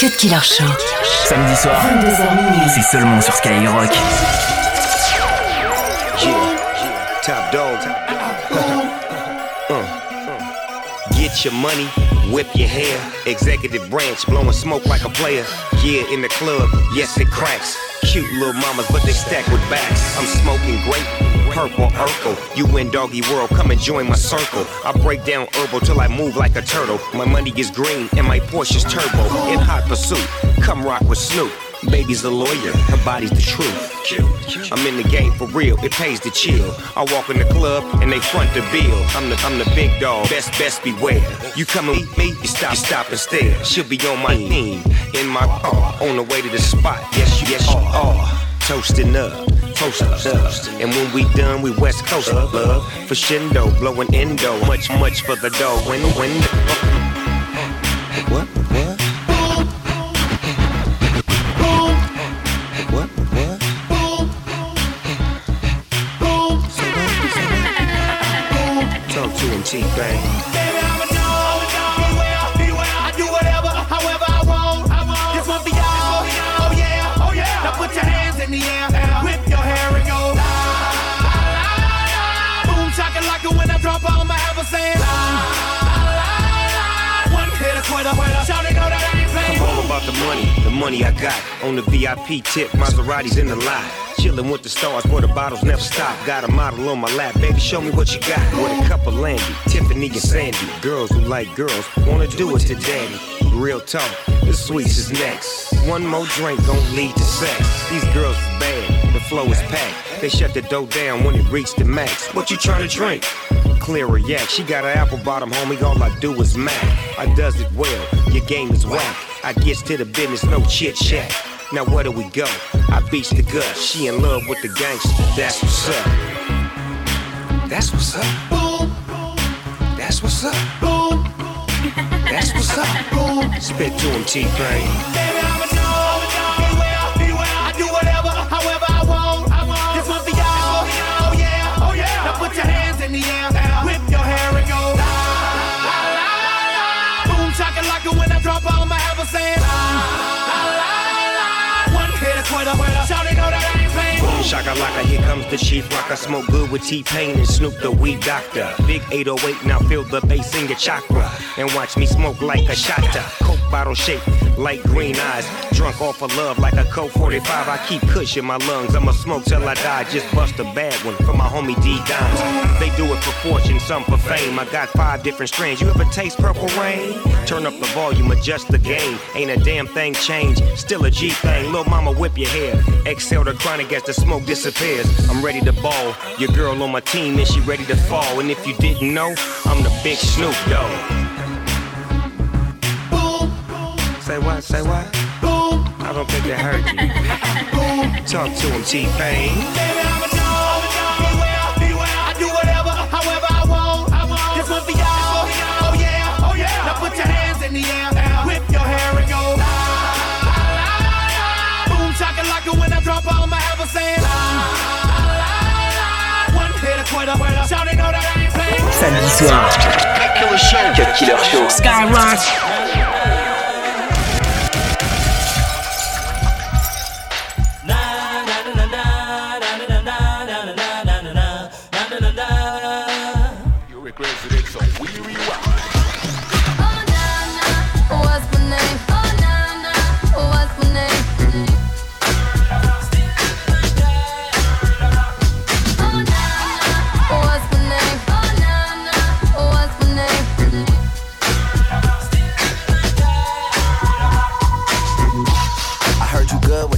Cut Killer Show. Samedi soir, 22h c'est seulement sur Skyrock. Yeah, top dog. Uh, Get your money, whip your hair. Executive branch, blowing smoke like a player. Yeah, in the club, yes, it cracks. Cute little mamas, but they stack with backs. I'm smoking great. Purple Urkel, you in doggy world, come and join my circle. I break down herbal till I move like a turtle. My money is green and my Porsche's turbo. In hot pursuit, come rock with Snoop. Baby's a lawyer, her body's the truth. I'm in the game for real, it pays to chill. I walk in the club and they front the bill. I'm the I'm the big dog, best best beware. You come and meet me, you stop, you stop and stare. She'll be on my team, in my car, on the way to the spot. Yes, you, yes, you are. Toasting up, up. And when we done, we West Coast love. For Shindo, blowing endo. Much, much for the dough. When, when. What? What? T-Pain. Money, the money I got. On the VIP tip, Maseratis in the lot. Chillin' with the stars where the bottles never stop. Got a model on my lap, baby, show me what you got. With a cup of Landy, Tiffany and Sandy. Girls who like girls wanna do it to daddy. Real talk, the sweets is next. One more drink don't lead to sex. These girls is bad, the flow is packed. They shut the door down when it reached the max. What you tryna drink? Clear a yak. She got an apple bottom, homie. All I do is mac. I does it well. Your game is whack. I gets to the business, no chit chat. Now where do we go? I beats the gut. She in love with the gangster. That's what's up. That's what's up. Boom. That's what's up. Boom. That's what's up. Boom. Spit to him, T-Pain. Shakalaka, here comes the chief rock. I smoke good with T-Pain and Snoop the weed doctor. Big 808, now feel the bass in your chakra. And watch me smoke like a shotta. Coke bottle shaped like green eyes. Drunk off of love like a Coke 45. I keep kush in my lungs. I'ma smoke till I die. Just bust a bad one for my homie D Dimes. They do it for fortune, some for fame. I got five different strains. You ever taste purple rain? Turn up the volume, adjust the gain. Ain't a damn thing changed. Still a G thing. Lil' mama whip your hair. Exhale the chronic as the smoke disappears. I'm ready to ball. Your girl on my team and she ready to fall. And if you didn't know, I'm the big Snoop Dogg. Say what? Say what? Boom. I don't think they heard you. Boom. Talk to him, T-Pain. Samedi soir, Killer Show. Skyrock.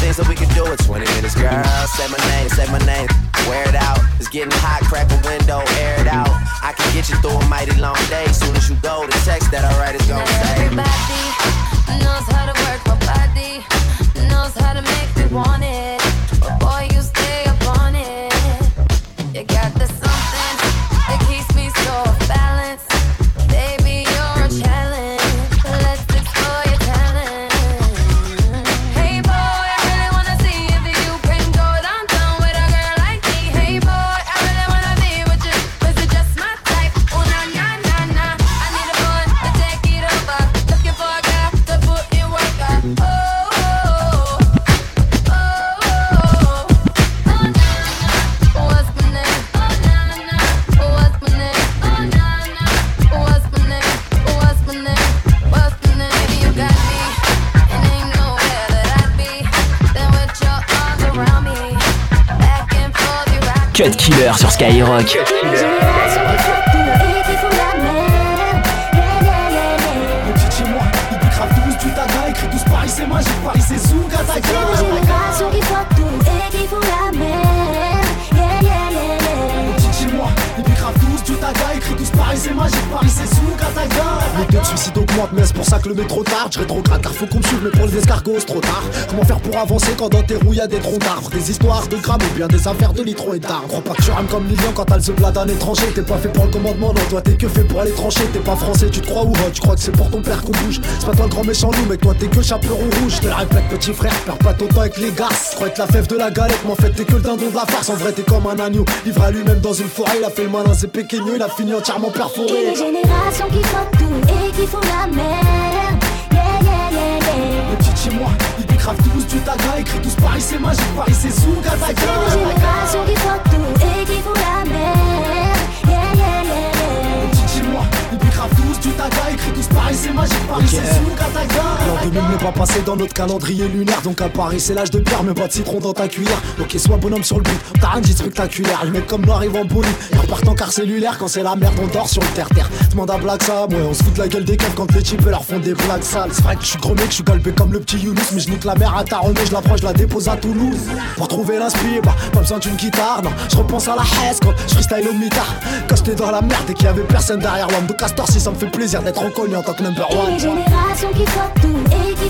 Things that we can do in 20 minutes, girl. Say my name, say my name. Wear it out. It's getting hot, crack a window, air it out. I can get you through a mighty long day. Soon as you go, the text that I write is gonna say. everybody knows how to work my body, knows how to make me want it. But boy, you stay up on it. Killer sur Skyrock. Que le métro tarde. Je rétrograde car faut qu'on me suive, mais pour les escargots trop tard. Comment faire pour avancer quand dans tes roues y a des troncs d'arbres Des histoires de grammes ou bien des affaires de litro et d'arbres. Crois pas que tu rames comme Lilian quand t'as le plat d'un étranger. T'es pas fait pour le commandement, non, toi t'es que fait pour aller trancher. T'es pas français, tu te crois ou hot, tu crois que c'est pour ton père qu'on bouge. C'est pas toi le grand méchant loup, mais toi t'es que chaperon rouge. Je te le répète, petit frère, perds pas ton temps avec les garces. Crois être la fève de la galette, mais en fait t'es que le dindon de la farce. En vrai, t'es comme un agneau, livré à lui-même dans une forêt. Il a fait le malin, c'est péqueno, il a fini entièrement perforé. qui tout et qui font la merde. Il dégrave tous du taga, écrit tous Paris c'est magique, Paris c'est Zouga, font la tous écrit Paris c'est magique, Paris c'est taga. L'an 2000 n'est pas passé dans notre calendrier lunaire, donc à Paris c'est l'âge de pierre, mais pas de citron dans ta cuillère. Ok, sois bonhomme sur le but, t'as rien dit spectaculaire. Les mecs comme nous arrivent en bolide, et repartent en car cellulaire quand c'est la merde, on dort sur le terre-terre. Demande à Black Sam, ouais, on se fout de la gueule des keufs quand les types leur font des blagues sales. C'est vrai que je suis gros mec, je suis galbé comme le petit Younous, mais je nique la mère à ta je la prends, je la dépose à Toulouse. Pour trouver l'inspire, bah, pas besoin d'une guitare, non. Je repense à la haise quand je freestyle au mitard. Quand j'étais dans la merde et qu'il y avait personne derrière l'homme de Castor, si ça me fait plaisir d'être reconnu en tant que number one. Qui tout et qui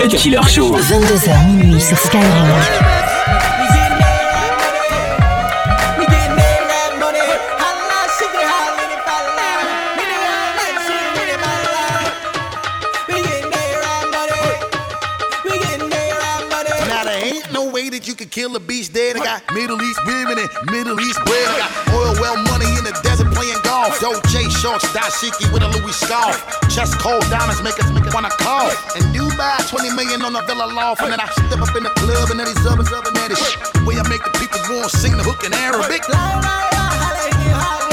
Cut Killer Show. 22h minuit sur Skyrock. Now there ain't no way that you could kill a beast dead. I got Middle East women and Middle East bread. I got oil well money in the desert playing golf. Dolce shorts, dashiki with a Louis scarf. Chest cold diamonds make us make us wanna call. And Dubai, 20 million on a villa loft. And then I step up in the club and then these others up and that shit. Way I make the people and sing the hook in Arabic. Cut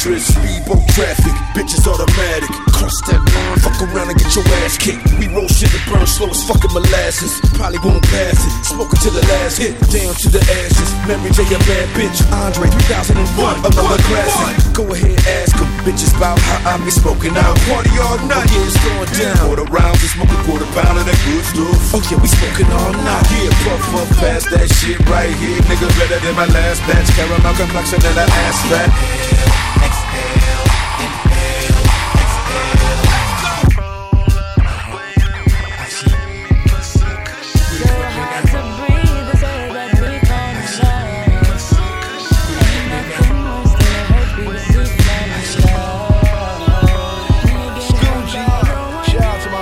mattress, speedboat traffic, bitches automatic, cross that line, fuck around and get your ass kicked. We roll shit that burn slow as fucking molasses, probably won't pass it, smoking to the last hit, down to the ashes. Memory J a bad bitch, Andre 3001, another classic. Go ahead, ask them, bitches about how I be smoking out. Party all night, yeah, it's going down. Quarter rounds, we smoke a quarter pound of that good stuff. Oh yeah, we smoking all night. Yeah, puff puff shit right here, nigga better than my last batch. Caramel complexion and an ass fat.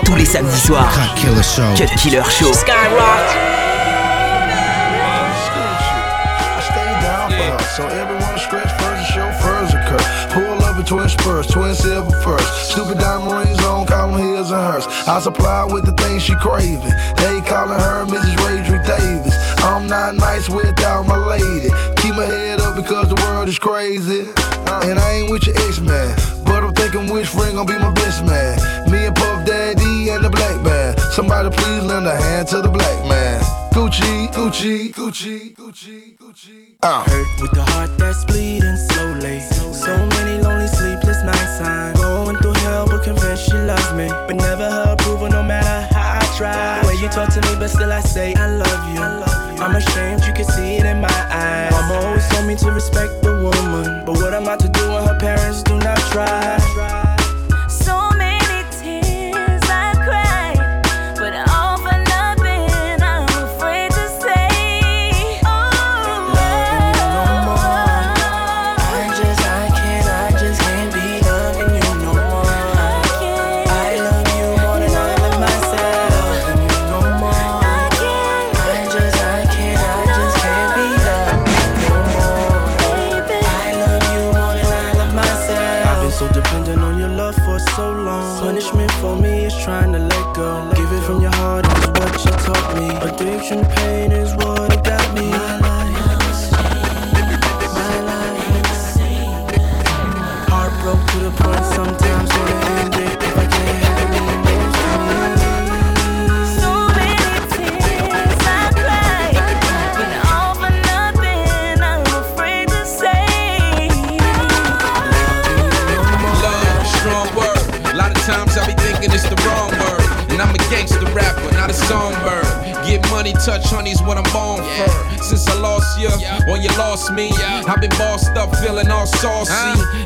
Tous les samedis soirs. Killer Show. Cut Killer Show. I twin spurs, twin silver first. Stupid diamond rings on, them his and hers. I supply with the things she craving. They calling her Mrs. Radric Davis. I'm not nice without my lady. Keep my head up because the world is crazy. And I ain't with your ex man. But I'm thinking which friend gon' be my best man. Me and Puff Daddy and the black man. Somebody please lend a hand to the black man. Gucci, Gucci, Gucci, Gucci, Gucci. Uh. Hurt with the heart that's bleeding slowly. So many lonely sleepless nights. I'm going through hell, but confess she loves me. But never her approval, no matter how I try. The way you talk to me, but still I say I love you. I'm ashamed, you can see it in my eyes. Mama always told me to respect the woman. But what am I to do when her parents do not try? Addiction, pain is what it got me. Heart broke to the point sometimes when it ended. If I can't have it anymore, So many tears I cried, but all for nothing. I'm afraid to say. Love, strong word. A lot of times I be thinking it's the wrong word. And I'm a gangster rapper, not a songbird. Money, touch honey's what I'm born for. Since I lost you, or you lost me, I've been bossed up, feeling all saucy.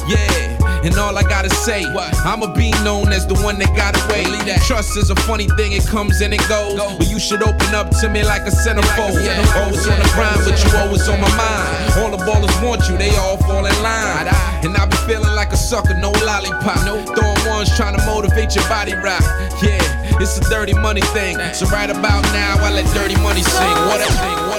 Yeah. And all I gotta say, I'ma be known as the one that got away. Trust is a funny thing, it comes and it goes. But you should open up to me like a centerfold. Always on the grind, but you always on my mind. All the ballers want you, they all fall in line. And I be feeling like a sucker, no lollipop. No. Throwing ones trying to motivate your body rock. Yeah, it's a dirty money thing. So right about now, I let dirty money sing. What a thing.